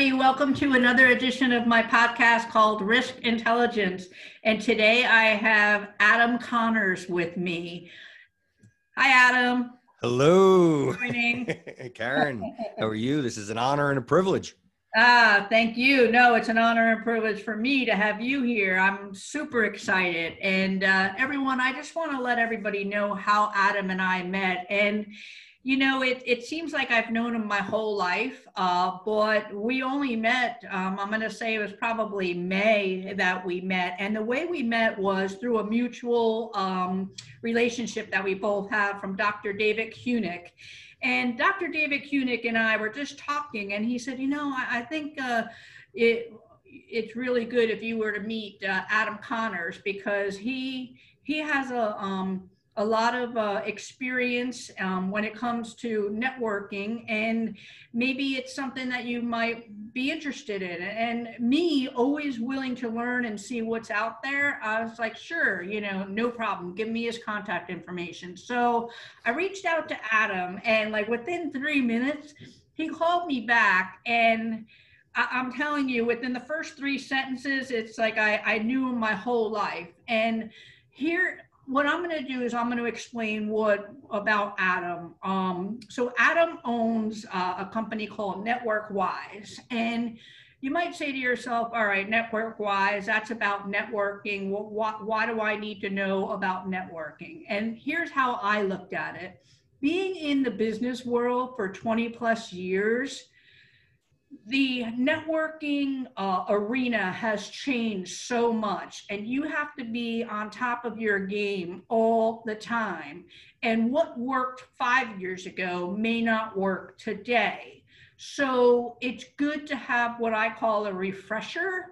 Everybody. Welcome to another edition of my podcast called Risk Intelligence. And today I have Adam Connors with me. Hi, Adam. Hello. Good morning. Karen, how are you? This is an honor and a privilege. Ah, thank you. No, it's an honor and privilege for me to have you here. I'm super excited. And uh, everyone, I just want to let everybody know how Adam and I met. And you know, it, it seems like I've known him my whole life, uh, but we only met, um, I'm going to say it was probably May that we met. And the way we met was through a mutual um, relationship that we both have from Dr. David Kunick. And Dr. David Kunick and I were just talking, and he said, You know, I, I think uh, it, it's really good if you were to meet uh, Adam Connors because he he has a um, a lot of uh, experience um, when it comes to networking and maybe it's something that you might be interested in. And me always willing to learn and see what's out there i was like sure you know no problem. Give me his contact information. So i reached out to adam and like within three minutes he called me back and I, am telling you within the first three sentences it's like I, I knew him my whole life. And here what I'm going to do is I'm going to explain what about Adam. Um, so Adam owns uh, a company called Network Wise, and you might say to yourself, "All right, Network Wise, that's about networking. Well, why do I need to know about networking?" And here's how I looked at it: being in the business world for 20 plus years the networking uh, arena has changed so much and you have to be on top of your game all the time. And what worked five years ago may not work today. So it's good to have what i call a refresher.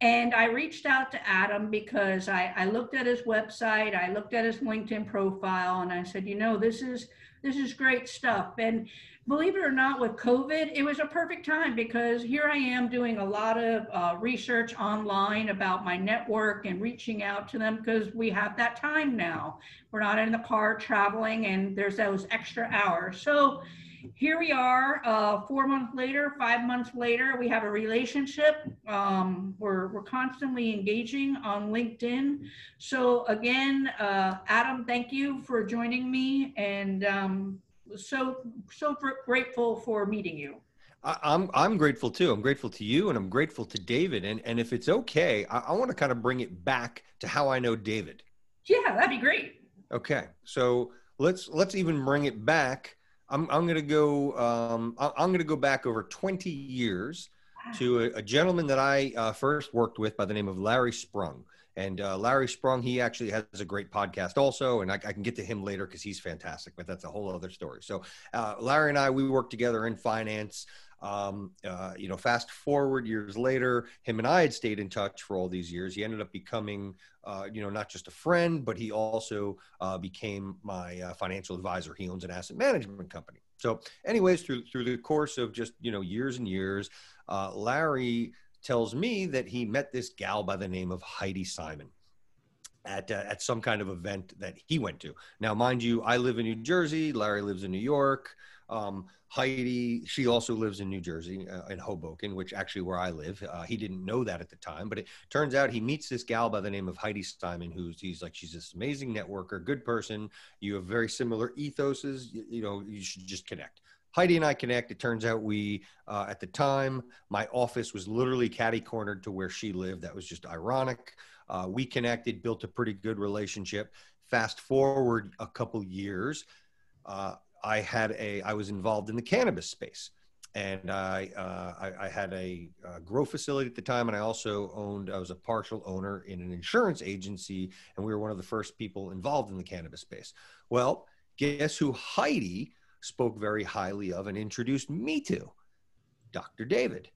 And i reached out to adam because I, I looked at his website i looked at his linkedin profile and i said you know this is this is great stuff and believe it or not, with COVID, it was a perfect time because here I am doing a lot of uh, research online about my network and reaching out to them because we have that time now. We're not in the car traveling and there's those extra hours. So here we are, uh, four months later, five months later, we have a relationship. Um, we're, we're constantly engaging on LinkedIn. So again, uh, Adam, thank you for joining me. And um, so so grateful for meeting you. I'm I'm grateful too. I'm grateful to you, and I'm grateful to David. And and if it's okay, I, I want to kind of bring it back to how I know David. Yeah, that'd be great. Okay, so let's let's even bring it back. I'm I'm gonna go. Um, I'm gonna go back over 20 years to a, a gentleman that I uh, first worked with by the name of Larry Sprung. And uh, Larry Sprung, he actually has a great podcast also, and I, I can get to him later because he's fantastic. But that's a whole other story. So uh, Larry and I, we work together in finance. Um, uh, you know, fast forward years later, him and I had stayed in touch for all these years. He ended up becoming, uh, you know, not just a friend, but he also uh, became my uh, financial advisor. He owns an asset management company. So, anyways, through through the course of just you know years and years, uh, Larry tells me that he met this gal by the name of Heidi Simon at uh, at some kind of event that he went to. Now, mind you, I live in New Jersey. Larry lives in New York. Um, Heidi, she also lives in New Jersey, uh, in Hoboken, which actually where I live. Uh, he didn't know that at the time, but it turns out he meets this gal by the name of Heidi Simon, who's he's like she's this amazing networker, good person. You have very similar ethoses. You, you know, you should just connect. Heidi and I connect. It turns out we, uh, at the time, my office was literally catty cornered to where she lived. That was just ironic. Uh, we connected, built a pretty good relationship. Fast forward a couple years, uh, I had a, I was involved in the cannabis space. And I, uh, I, I, had a, a grow facility at the time, and I also owned. I was a partial owner in an insurance agency, and we were one of the first people involved in the cannabis space. Well, guess who Heidi spoke very highly of and introduced me to Dr. David.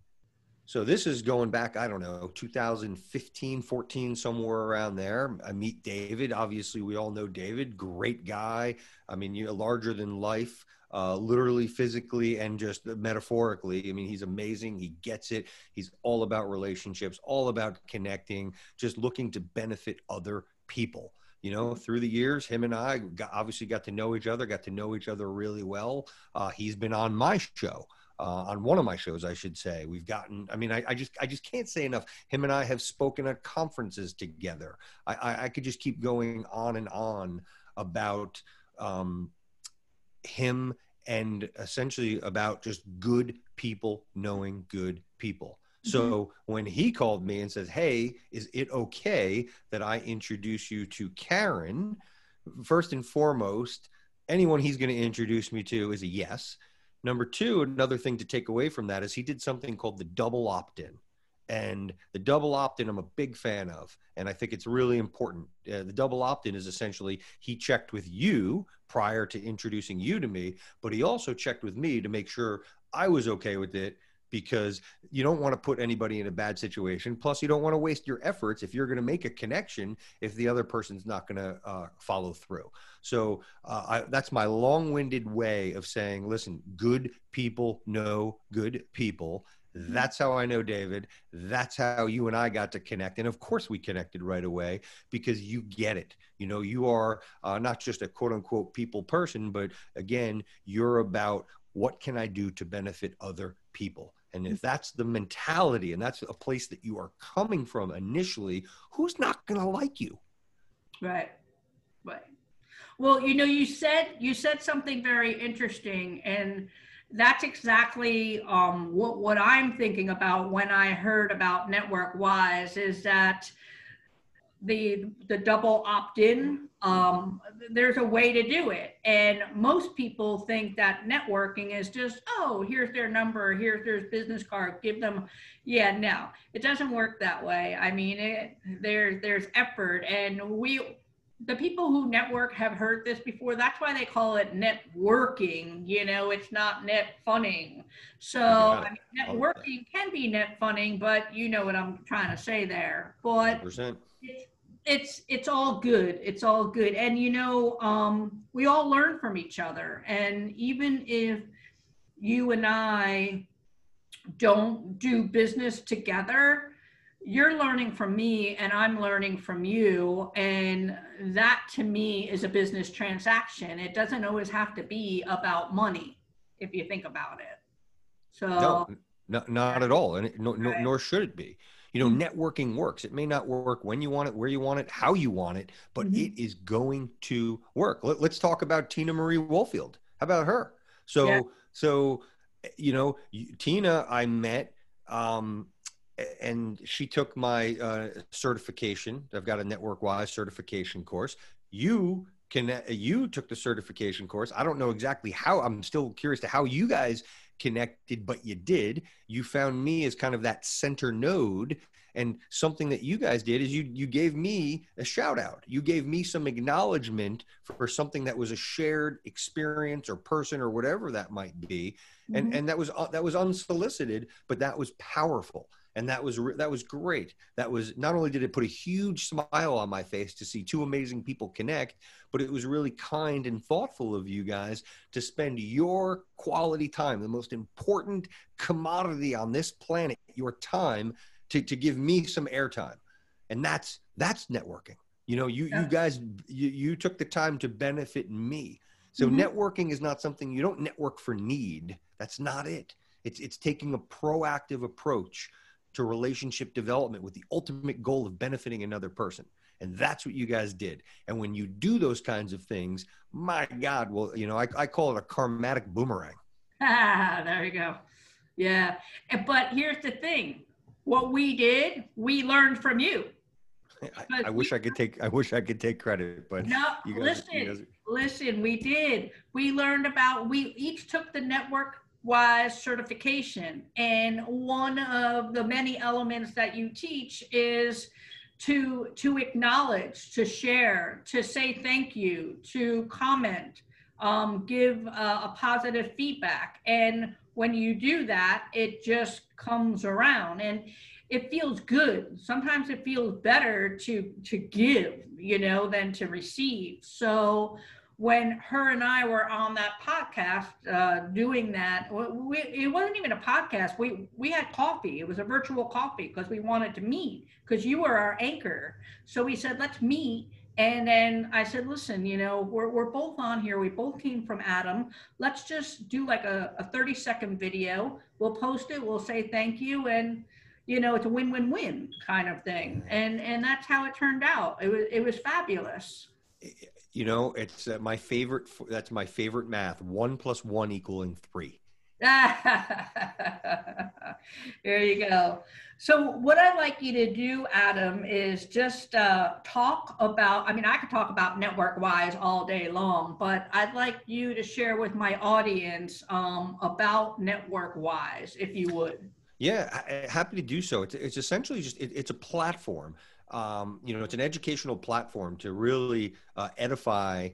So this is going back, I don't know, 2015, 14, somewhere around there. I meet David. Obviously, we all know David, great guy. I mean, you know, larger than life, uh, literally, physically, and just metaphorically. I mean, he's amazing. He gets it. He's all about relationships, all about connecting, just looking to benefit other people you know through the years him and i got, obviously got to know each other got to know each other really well uh, he's been on my show uh, on one of my shows, I should say. We've gotten, I mean, I, I, just, I just can't say enough. Him and I have spoken at conferences together. I, I, I could just keep going on and on about um, him and essentially about just good people knowing good people. So mm-hmm. when he called me and says, Hey, is it okay that I introduce you to Karen? First and foremost, anyone he's going to introduce me to is a yes. Number two, another thing to take away from that is he did something called the double opt in. And the double opt in, I'm a big fan of. And I think it's really important. Uh, the double opt in is essentially he checked with you prior to introducing you to me, but he also checked with me to make sure I was okay with it because you don't want to put anybody in a bad situation. Plus, you don't want to waste your efforts if you're going to make a connection if the other person's not going to uh, follow through. So uh, I, that's my long-winded way of saying, listen, good people know good people. Mm-hmm. That's how I know David. That's how you and I got to connect. And of course, we connected right away because you get it. You know, you are uh, not just a quote unquote people person, but again, you're about what can I do to benefit other people? And if that's the mentality and that's a place that you are coming from initially, who's not going to like you? Right. Right. Well, you know, you said you said something very interesting and that's exactly um, what, what I'm thinking about when I heard about Network Wise is that the the double opt-in um, there's a way to do it. And most people think that networking is just oh here's their number here's their business card give them yeah no it doesn't work that way. I mean it, there's there's effort. And we the people who network have heard this before that's why they call it networking you know it's not net funning. So I mean, networking can be net funning but you know what i'm trying to say there. But 100% it's it's all good it's all good. And you know um, we all learn from each other. And even if you and i don't do business together you're learning from me and i'm learning from you and that to me is a business transaction it doesn't always have to be about money if you think about it so no, no not at all and it, no, no, nor should it be you know, mm-hmm. networking works. It may not work when you want it, where you want it, how you want it, but mm-hmm. it is going to work. Let, us talk about Tina Marie Woolfield. How about her? So, yeah. so, you know, Tina, I met, um, and she took my uh, certification. I've got a network wise certification course. You can, you took the certification course. I don't know exactly how. I'm still curious to how you guys connected, but you did. You found me as kind of that center node. And something that you guys did is you you gave me a shout out. You gave me some acknowledgement for something that was a shared experience or person or whatever that might be, and mm-hmm. and that was uh, that was unsolicited, but that was powerful and that was that was great. That was not only did it put a huge smile on my face to see two amazing people connect but it was really kind and thoughtful of you guys to spend your quality time the most important commodity on this planet your time to, to give me some airtime. And that's that's networking. You know you yeah. you guys you, you took the time to benefit me. So mm-hmm. networking is not something you don't network for need. That's not it. It's it's taking a proactive approach to relationship development with the ultimate goal of benefiting another person. And that's what you guys did. And when you do those kinds of things, my God, well, you know, I, I call it a karmatic boomerang. Ah, there you go. Yeah. But here's the thing what we did, we learned from you. I, I wish I could take I wish I could take credit, but no. Guys, listen, guys... listen. We did. We learned about. We each took the network wise certification. And one of the many elements that you teach is to to acknowledge, to share, to say thank you, to comment. um, give a positive feedback. And when you do that, it just comes around and it feels good. Sometimes it feels better to to give, you know, than to receive. So when her and I were on that podcast uh, doing that, we, it wasn't even a podcast. We we had coffee. It was a virtual coffee because we wanted to meet because you were our anchor. So we said let's meet. And then I said, listen, you know, we're, we're both on here. We both came from ADAM. Let's just do like a, a 30 second video. We'll post it. We'll say thank you. And, you know, it's a win-win-win kind of thing. And, and that's how it turned out. It was, it was fabulous. You know, it's uh, my favorite. That's my favorite math. One plus one equaling three. there you go. So, what I'd like you to do, Adam, is just uh, talk about. I mean, I could talk about network wise all day long, but I'd like you to share with my audience um, about network wise, if you would. Yeah, happy to do so. It's, it's essentially just it, it's a platform um, you know, it's an educational platform to really uh, edify.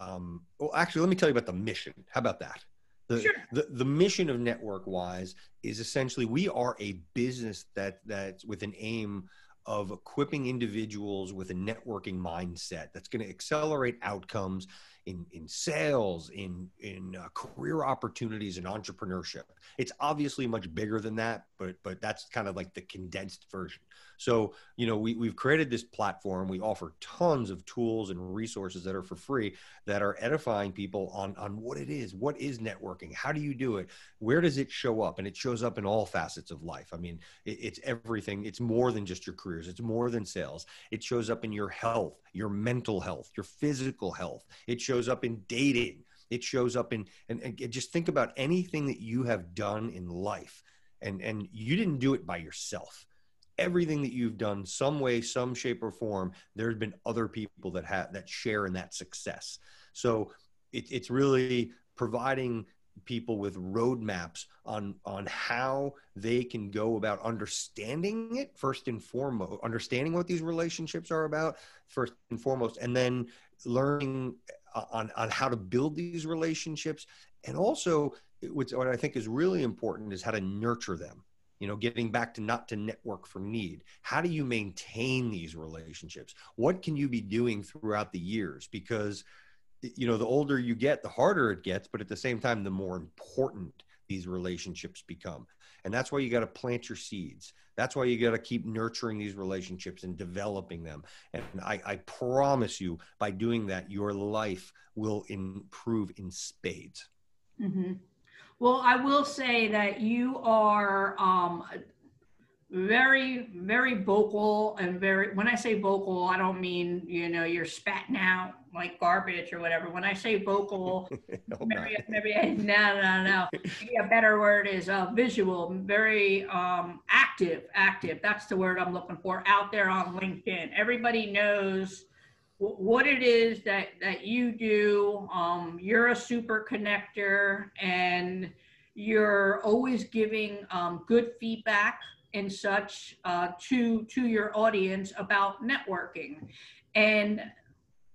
Um, well, actually, let me tell you about the mission. How about that? The, sure. the, the mission of Network Wise is essentially we are a business that that's with an aim of equipping individuals with a networking mindset that's going to accelerate outcomes in in sales, in in uh, career opportunities, and entrepreneurship. It's obviously much bigger than that, but but that's kind of like the condensed version. So you know we we've created this platform. We offer tons of tools and resources that are for free that are edifying people on on what it is. What is networking? How do you do it? Where does it show up? And it shows up in all facets of life. I mean, it, it's everything. It's more than just your careers. It's more than sales. It shows up in your health, your mental health, your physical health. It shows shows up in dating. It shows up in, and, and just think about anything that you have done in life. And, and you didn't do it by yourself. Everything that you've done, some way, some shape or form, there's been other people that have that share in that success. So it, it's really providing people with roadmaps on on how they can go about understanding it first and foremost understanding what these relationships are about first and foremost and then learning on, on how to build these relationships. And also, what I think is really important is how to nurture them. You know, getting back to not to network for need. How do you maintain these relationships? What can you be doing throughout the years? Because, you know, the older you get, the harder it gets, but at the same time, the more important these relationships become. And that's why you got to plant your seeds. That's why you got to keep nurturing these relationships and developing them. And I, I, promise you, by doing that, your life will improve in spades. Mm-hmm. Well, I will say that you are um, very very vocal and very when i say vocal i don't mean you know you're spatting out like garbage or whatever. When i say vocal maybe, maybe no no no. Maybe a better word is uh, visual. Very um, active active. That's the word i'm looking for out there on linkedin. Everybody knows w- what it is that that you do. Um, you're a super connector and you're always giving um, good feedback and such uh, to to your audience about networking. And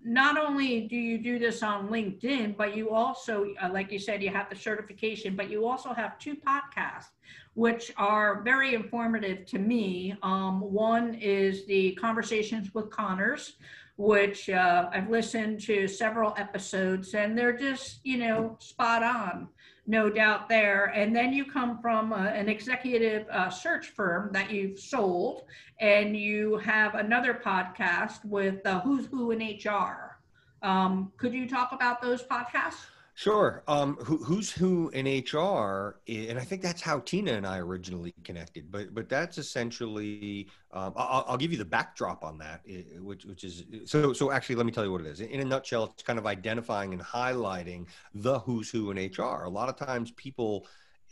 not only do you do this on linkedin but you also uh, like you said you have the certification but you also have two podcasts which are very informative to me. Um, one is the conversations with connors which uh, i've listened to several episodes and they're just you know spot on no doubt there. And then you come from uh, an executive uh, search firm that you've sold, and you have another podcast with uh, Who's Who in HR. Um, could you talk about those podcasts? Sure. Um, who, who's who in HR, and I think that's how Tina and I originally connected. But but that's essentially. Um, I'll, I'll, give you the backdrop on that, which which is so so. Actually, let me tell you what it is. In a nutshell, it's kind of identifying and highlighting the who's who in HR. A lot of times, people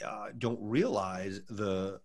uh, don't realize the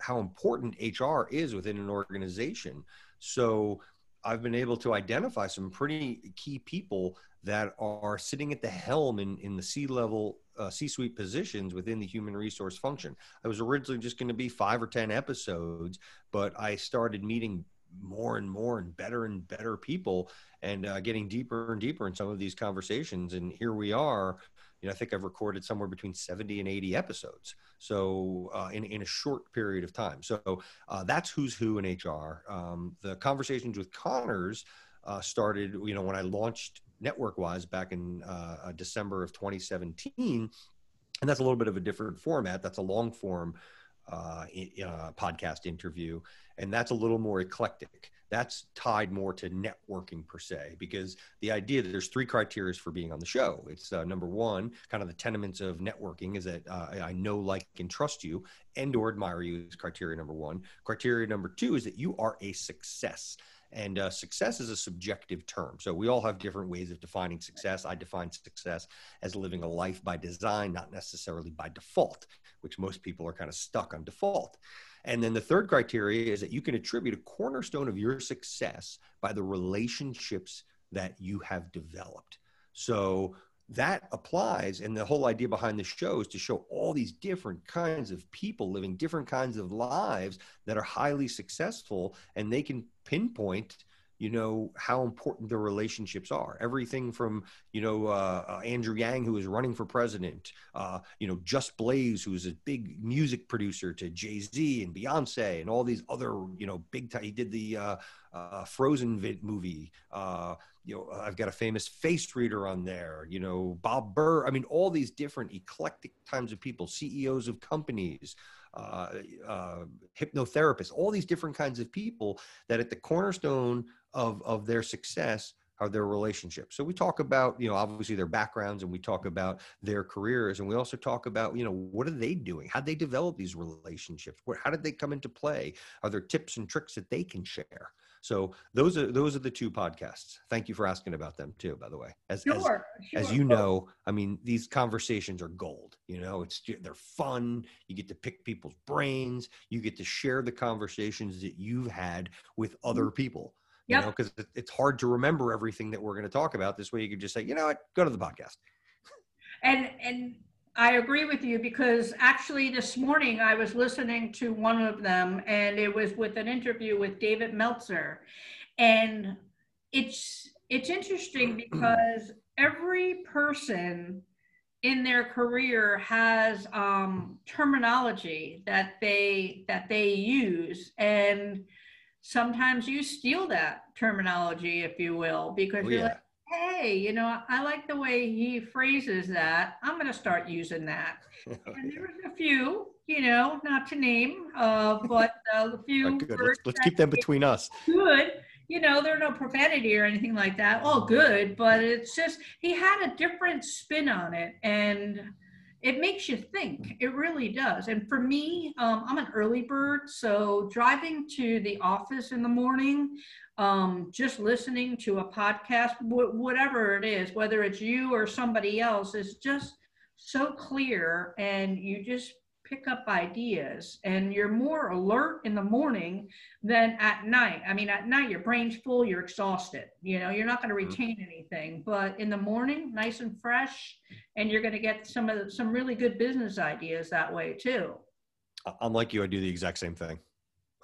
how important HR is within an organization. So I've been able to identify some pretty key people that are sitting at the helm in, in the C level, uh, C suite positions within the human resource function. I was originally just going to be five or 10 episodes, but I started meeting more and more and better and better people and uh, getting deeper and deeper in some of these conversations. And here we are. You know, I think I've recorded somewhere between 70 and 80 episodes. So uh, in, in a short period of time. So uh, that's who's who in HR. Um, the conversations with Connors uh, started, you know, when I launched NetworkWise back in uh, uh, December of 2017. And that's a little bit of a different format. That's a long form uh, uh, podcast interview, and that's a little more eclectic. That's tied more to networking per se, because the idea that there's three criteria for being on the show. It's uh, number one, kind of the tenements of networking is that uh, I know, like, and trust you, and or admire you is criteria number one. Criteria number two is that you are a success. And uh, success is a subjective term. So we all have different ways of defining success. I define success as living a life by design, not necessarily by default, which most people are kind of stuck on default. And then the third criteria is that you can attribute a cornerstone of your success by the relationships that you have developed. So that applies and the whole idea behind the show is to show all these different kinds of people living different kinds of lives that are highly successful and they can pinpoint you know how important the relationships are. Everything from you know uh, uh, andrew yang who is running for president uh, you know just blaze who's a big music producer to jay-z and beyonce and all these other you know big time he did the uh, frozen vid movie uh, you know i've got a famous face reader on there you know bob burr i mean all these different eclectic kinds of people ceos of companies uh, uh, hypnotherapists, all these different kinds of people that at the cornerstone of, of their success are their relationships. So we talk about, you know, obviously their backgrounds and we talk about their careers and we also talk about, you know, what are they doing? How they develop these relationships? Where, how did they come into play? Are there tips and tricks that they can share? So those are those are the two podcasts. Thank you for asking about them too, by the way. As sure, as, sure. as you know, I mean these conversations are gold. You know, it's they're fun. You get to pick people's brains. You get to share the conversations that you've had with other mm-hmm. people. You know, because it's hard to remember everything that we're going to talk about. This way, you can just say, you know what, go to the podcast. And and I agree with you because actually this morning I was listening to one of them and it was with an interview with David Meltzer. And it's it's interesting because every person in their career has um, terminology that they that they use and sometimes you steal that terminology if you will because oh, you're yeah. like hey, you know, I like the way he phrases that. I'm going to start using that. okay. And there's a few, you know, not to name, uh, but uh, a few. good. Let's, let's keep them between us. Good. You know, there are no profanity or anything like that. All good, but it's just he had a different spin on it, and it makes you think. It really does. And for me, um, I'm an early bird, so driving to the office in the morning, um, just listening to a podcast, wh- whatever it is, whether it's you or somebody else, is just so clear, and you just pick up ideas and you're more alert in the morning than at night. I mean, at night, your brain's full, you're exhausted. You know, you're not going to mm-hmm. retain anything. But in the morning, nice and fresh, and you're going to get some of the, some really good business ideas that way too. Unlike you, I do the exact same thing.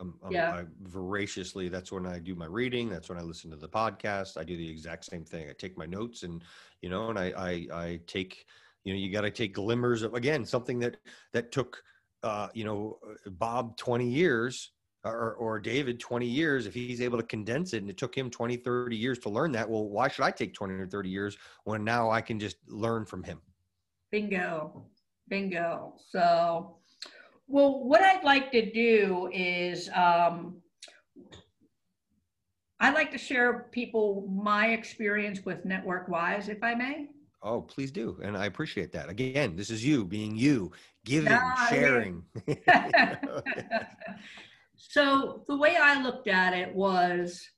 I'm, I'm, yeah. I voraciously, that's when I do my reading. That's when I listen to the podcast. I do the exact same thing. I take my notes and, you know, and I, I, I take, you know, you got to take glimmers of, again, something that, that took, uh, you know, Bob 20 years or, or David 20 years, if he's able to condense it and it took him 20, 30 years to learn that, well, why should I take 20 or 30 years when now I can just learn from him? Bingo. Bingo. So, well, what I'd like to do is um, I'd like to share people my experience with NetworkWise, if I may. Oh, please do. And I appreciate that. Again, this is you being you, giving, sharing. so the way I looked at it was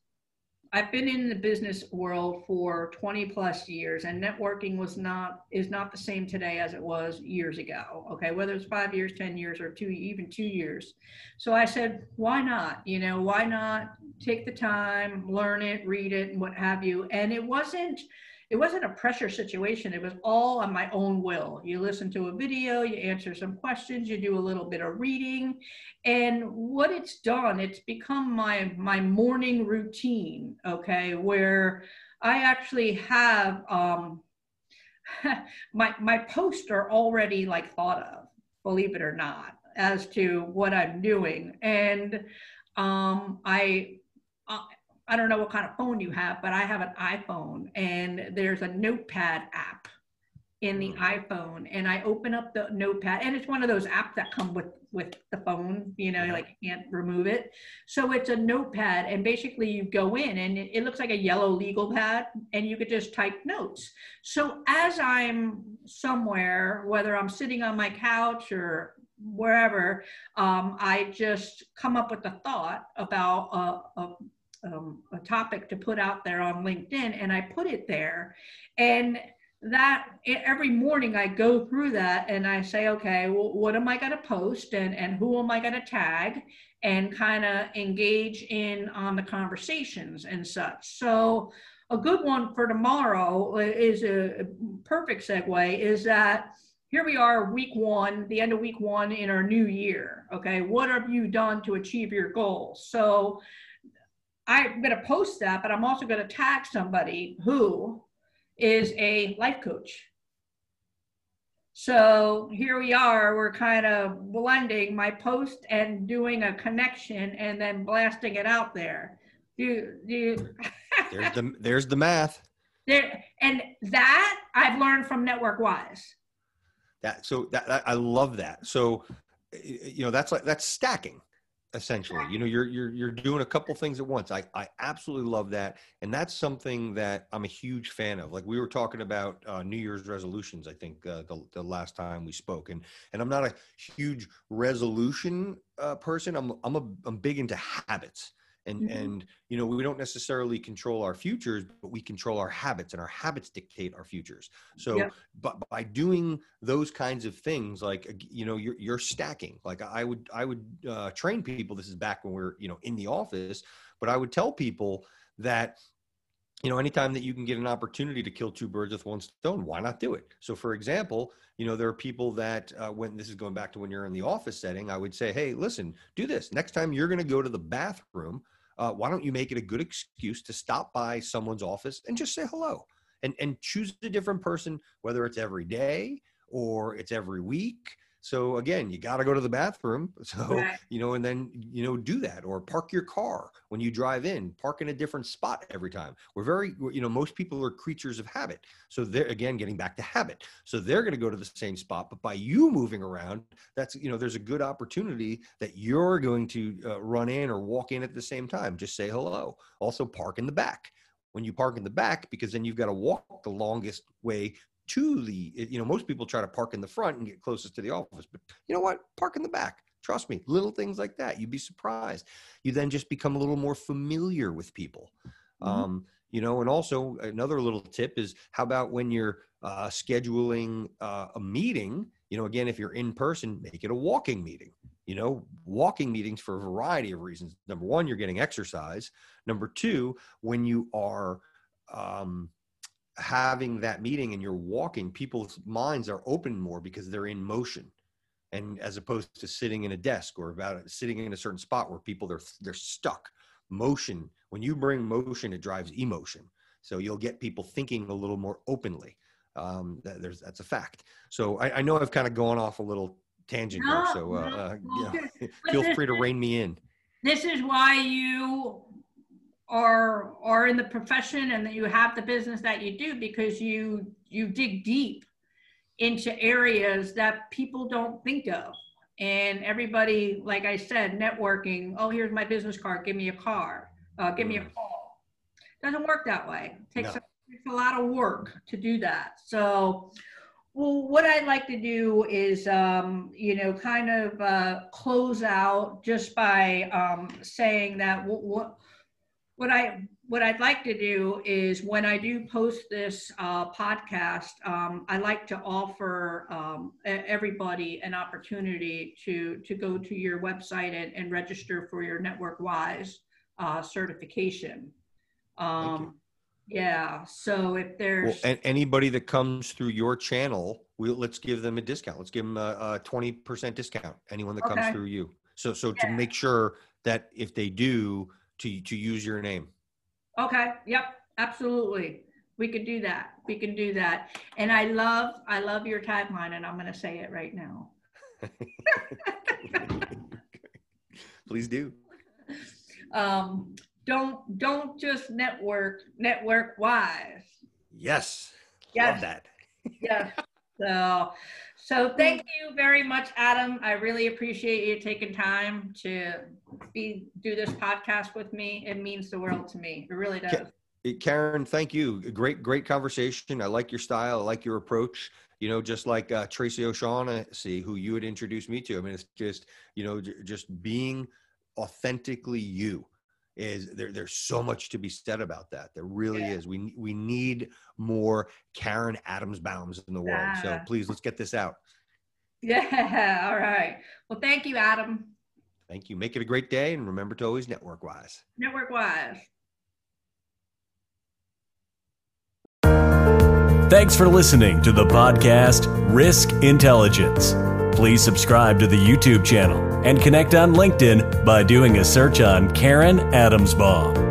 I've been in the business world for 20 plus years and networking was not is not the same today as it was years ago. Okay, whether it's 5 years, 10 years or 2 even 2 years. So I said, why not? You know, why not take the time, learn it, read it and what have you. And it wasn't it wasn't a pressure situation. It was all on my own will. You listen to a video, you answer some questions, you do a little bit of reading. And what it's done, it's become my my morning routine, okay, where I actually have um my my posts are already like thought of, believe it or not, as to what I'm doing. And um I I don't know what kind of phone you have, but I have an iPhone and there's a notepad app in the mm-hmm. iPhone and I open up the notepad and it's one of those apps that come with with the phone, you know, mm-hmm. like you can't remove it. So it's a notepad and basically you go in and it, it, looks like a yellow legal pad and you could just type notes. So as I'm somewhere, whether I'm sitting on my couch or wherever, um, I just come up with a thought about a, a um, a topic to put out there on LinkedIn, and I put it there. And that every morning I go through that and I say, okay, well, what am I going to post and, and who am I going to tag and kind of engage in on the conversations and such. So, a good one for tomorrow is a perfect segue is that here we are, week one, the end of week one in our new year. Okay, what have you done to achieve your goals? So, I'm going to post that, but I'm also going to tag somebody who is a life coach. So here we are, we're kind of blending my post and doing a connection and then blasting it out there. Do, do there's the there's the math. There and that I've learned from Network Wise. That so that, that I love that. So you know that's like that's stacking essentially you know you're you're you're doing a couple things at once. I i absolutely love that and that's something that i'm a huge fan of. Like we were talking about uh, new year's resolutions i think uh, the, the last time we spoke and and i'm not a huge resolution uh, person. I'm i'm a i'm big into habits and mm-hmm. and you know we don't necessarily control our futures but we control our habits and our habits dictate our futures so yeah. but by doing those kinds of things like you know you're, you're stacking like i would i would uh, train people this is back when we are you know in the office but i would tell people that you know anytime that you can get an opportunity to kill two birds with one stone why not do it? So for example you know there are people that uh, when this is going back to when you're in the office setting i would say hey listen do this. Next time you're going to go to the bathroom uh, why don't you make it a good excuse to stop by someone's office and just say hello and and choose a different person whether it's every day or it's every week so again, you got to go to the bathroom. So, right. you know, and then, you know, do that or park your car when you drive in, park in a different spot every time. We're very, you know, most people are creatures of habit. So they're, again, getting back to habit. So they're going to go to the same spot, but by you moving around, that's, you know, there's a good opportunity that you're going to uh, run in or walk in at the same time. Just say hello. Also park in the back when you park in the back because then you've got to walk the longest way to the you know most people try to park in the front and get closest to the office but you know what? Park in the back. Trust me little things like that you'd be surprised. You then just become a little more familiar with people. Mm-hmm. um, you know and also another little tip is how about when you're uh, scheduling uh, a meeting? You know again if you're in person make it a walking meeting. You know walking meetings for a variety of reasons. Number one you're getting exercise. Number two when you are um, having that meeting and you're walking, people's minds are open more because they're in motion. And as opposed to sitting in a desk or about sitting in a certain spot where people they're they're stuck. Motion. When you bring motion, it drives emotion. So you'll get people thinking a little more openly. Um, that, there's that's a fact. So I, I, know I've kind of gone off a little tangent no, here. So uh, no, uh, yeah, feel free to rein me in. This is why you are are in the profession and that you have the business that you do because you you dig deep into areas that people don't think of. And everybody like i said networking oh here's my business card. Give me a car. Uh, give me a mm. call. Doesn't work that way. It takes, no. a, takes a lot of work to do that. So well, what I'd like to do is, um, you know, kind of uh, close out just by um, saying that what what I what I'd like to do is when I do post this uh, podcast, um, I like to offer um, everybody an opportunity to to go to your website and, and register for your Network Wise uh, certification. Um, Yeah. So if there's Well, and anybody that comes through your channel, we'll let's give them a discount. Let's give them a, twenty percent discount. Anyone that comes through you. So so to make sure that if they do, to to use your name. Okay, yep, absolutely. We could do that. We can do that. And I love, I love your tagline, and I'm gonna say it right now. Please do. Um, don't, don't just network, network wise. Yes. Love that. yes. So, so thank you very much, Adam. I really appreciate you taking time to be, do this podcast with me. It means the world to me. It really does. Eh, Karen, thank you. Great, great conversation. I like your style. I like your approach. You know, just like uh, Tracy O'Shaughnessy, who you had introduced me to. I mean, it's just, you know, j- just being authentically you is there. There's so much to be said about that. There really Yeah. is. We we need more Karen Adams Baums in the world. So please, let's get this out. Yeah, all right. Well, thank you, Adam. Thank you. Make it a great day, and remember to always network wise. Network wise. Thanks for listening to the podcast Risk Intelligence. Please subscribe to the YouTube channel and connect on LinkedIn by doing a search on Karen Adamsbaum.